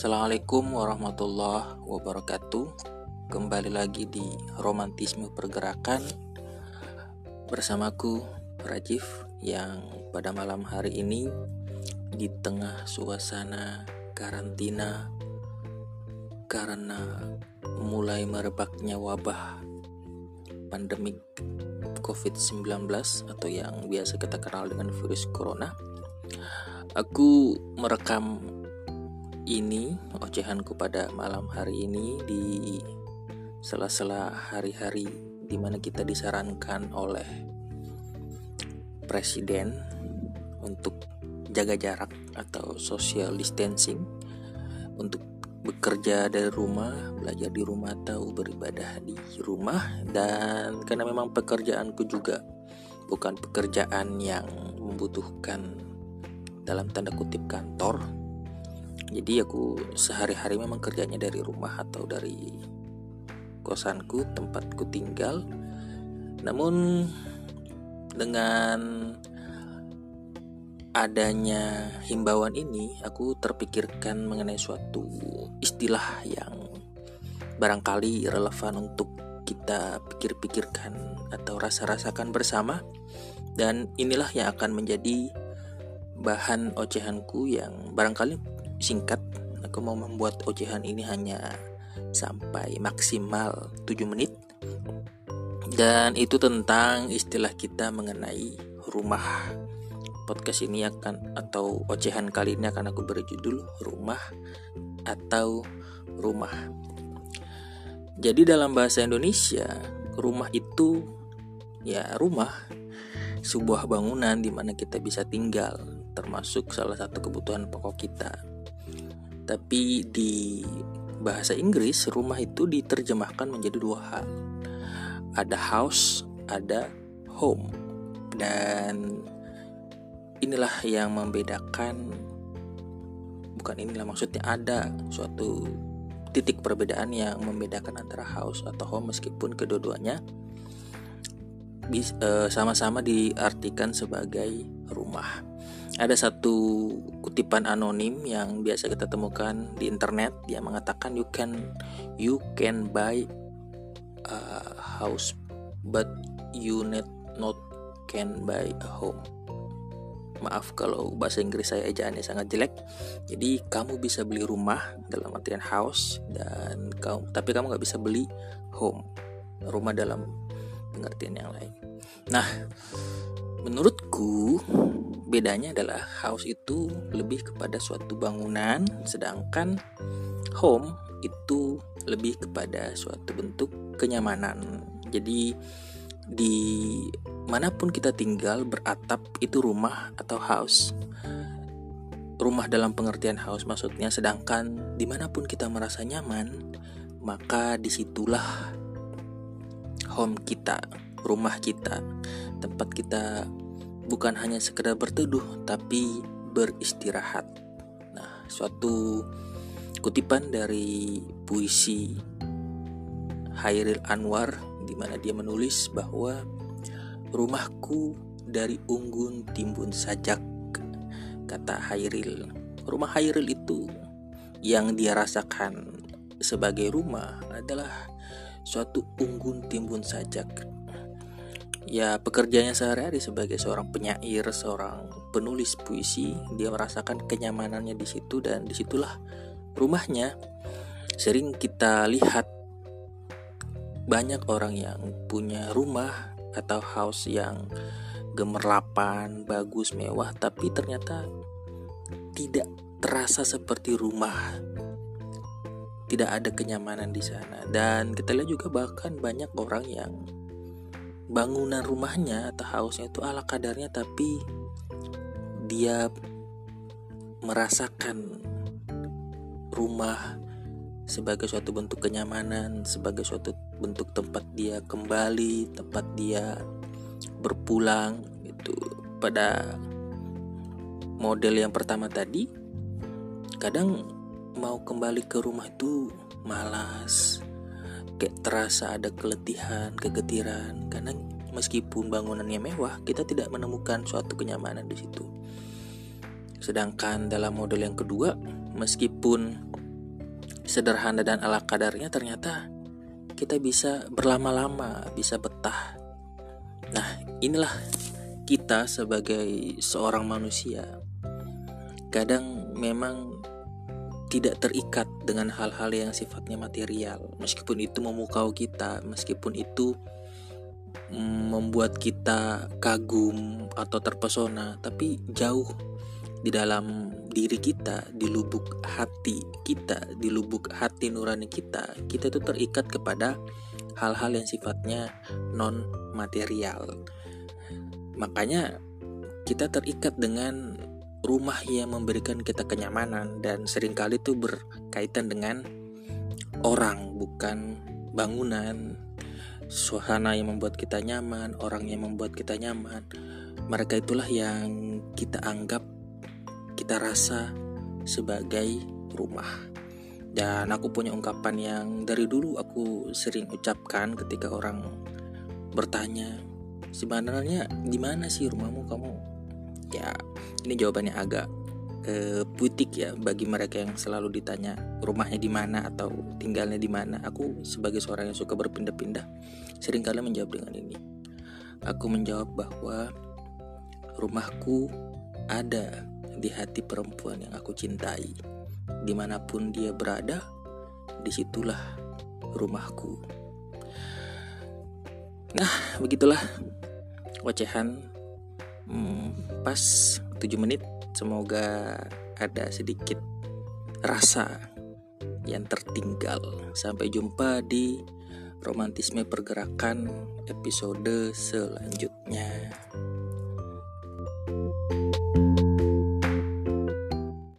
Assalamualaikum warahmatullahi wabarakatuh. Kembali lagi di Romantisme Pergerakan bersamaku Rajif yang pada malam hari ini di tengah suasana karantina karena mulai merebaknya wabah pandemik COVID-19 atau yang biasa kita kenal dengan virus corona. Aku merekam ini ocehanku pada malam hari ini di sela-sela hari-hari di mana kita disarankan oleh presiden untuk jaga jarak atau social distancing untuk bekerja dari rumah, belajar di rumah atau beribadah di rumah dan karena memang pekerjaanku juga bukan pekerjaan yang membutuhkan dalam tanda kutip kantor. Jadi aku sehari-hari memang kerjanya dari rumah atau dari kosanku, tempatku tinggal. Namun dengan adanya himbauan ini, aku terpikirkan mengenai suatu istilah yang barangkali relevan untuk kita pikir-pikirkan atau rasa-rasakan bersama. Dan inilah yang akan menjadi bahan ocehanku yang barangkali singkat. Aku mau membuat ocehan ini hanya sampai maksimal 7 menit. Dan itu tentang istilah kita mengenai rumah podcast ini akan atau ocehan kali ini akan aku beri judul rumah atau rumah. Jadi dalam bahasa Indonesia, rumah itu ya rumah sebuah bangunan di mana kita bisa tinggal, termasuk salah satu kebutuhan pokok kita. Tapi di bahasa Inggris, rumah itu diterjemahkan menjadi dua hal. Ada house, ada home. Dan inilah yang membedakan bukan inilah maksudnya ada suatu titik perbedaan yang membedakan antara house atau home meskipun kedua-duanya eh, sama-sama diartikan sebagai rumah. Ada satu kutipan anonim yang biasa kita temukan di internet. Yang mengatakan you can you can buy a house but you need not can buy a home. Maaf kalau bahasa Inggris saya ejaannya sangat jelek. Jadi kamu bisa beli rumah dalam artian house dan kamu tapi kamu nggak bisa beli home rumah dalam pengertian yang lain. Nah menurutku bedanya adalah house itu lebih kepada suatu bangunan sedangkan home itu lebih kepada suatu bentuk kenyamanan. Jadi di mana pun kita tinggal beratap itu rumah atau house rumah dalam pengertian house maksudnya sedangkan di mana pun kita merasa nyaman maka di situlah home kita rumah kita tempat kita bukan hanya sekedar berteduh tapi beristirahat nah suatu kutipan dari puisi Hairil Anwar di mana dia menulis bahwa rumahku dari unggun timbun sajak kata Hairil. Rumah Hairil itu yang dia rasakan sebagai rumah adalah suatu unggun timbun sajak. Ya pekerjaannya sehari-hari sebagai seorang penyair, seorang penulis puisi, dia merasakan kenyamanannya di situ dan di situlah rumahnya. Sering kita lihat banyak orang yang punya rumah atau house yang gemerlapan, bagus, mewah, tapi ternyata tidak terasa seperti rumah. Tidak ada kenyamanan di sana. Dan kita lihat juga bahkan banyak orang yang bangunan rumahnya atau house-nya itu ala kadarnya tapi dia merasakan rumah sebagai suatu bentuk kenyamanan, sebagai suatu bentuk tempat dia kembali, tempat dia berpulang itu pada model yang pertama tadi kadang mau kembali ke rumah itu malas kayak terasa ada keletihan kegetiran karena meskipun bangunannya mewah kita tidak menemukan suatu kenyamanan di situ sedangkan dalam model yang kedua meskipun sederhana dan ala kadarnya ternyata kita bisa berlama-lama, bisa betah. Nah, inilah kita sebagai seorang manusia. Kadang memang tidak terikat dengan hal-hal yang sifatnya material, meskipun itu memukau kita, meskipun itu mm, membuat kita kagum atau terpesona, tapi jauh di dalam diri kita, di lubuk hati kita, di lubuk hati nurani kita, kita itu terikat kepada hal-hal yang sifatnya non material. Makanya kita terikat dengan rumah yang memberikan kita kenyamanan dan sering kali itu berkaitan dengan orang bukan bangunan suasana yang membuat kita nyaman orang yang membuat kita nyaman mereka itulah yang kita anggap kita rasa sebagai rumah. Dan aku punya ungkapan yang dari dulu aku sering ucapkan ketika orang bertanya, sebenarnya di mana sih rumahmu kamu? Ya, ini jawabannya agak eh, putik ya bagi mereka yang selalu ditanya rumahnya di mana atau tinggalnya di mana. Aku sebagai seorang yang suka berpindah-pindah, sering kali menjawab dengan ini. Aku menjawab bahwa rumahku ada di hati perempuan yang aku cintai. Di mana pun dia berada, di situlah rumahku. Nah, begitulah ocehan hmm, pas 7 menit. Semoga ada sedikit rasa yang tertinggal. Sampai jumpa di romantisme pergerakan episode selanjutnya.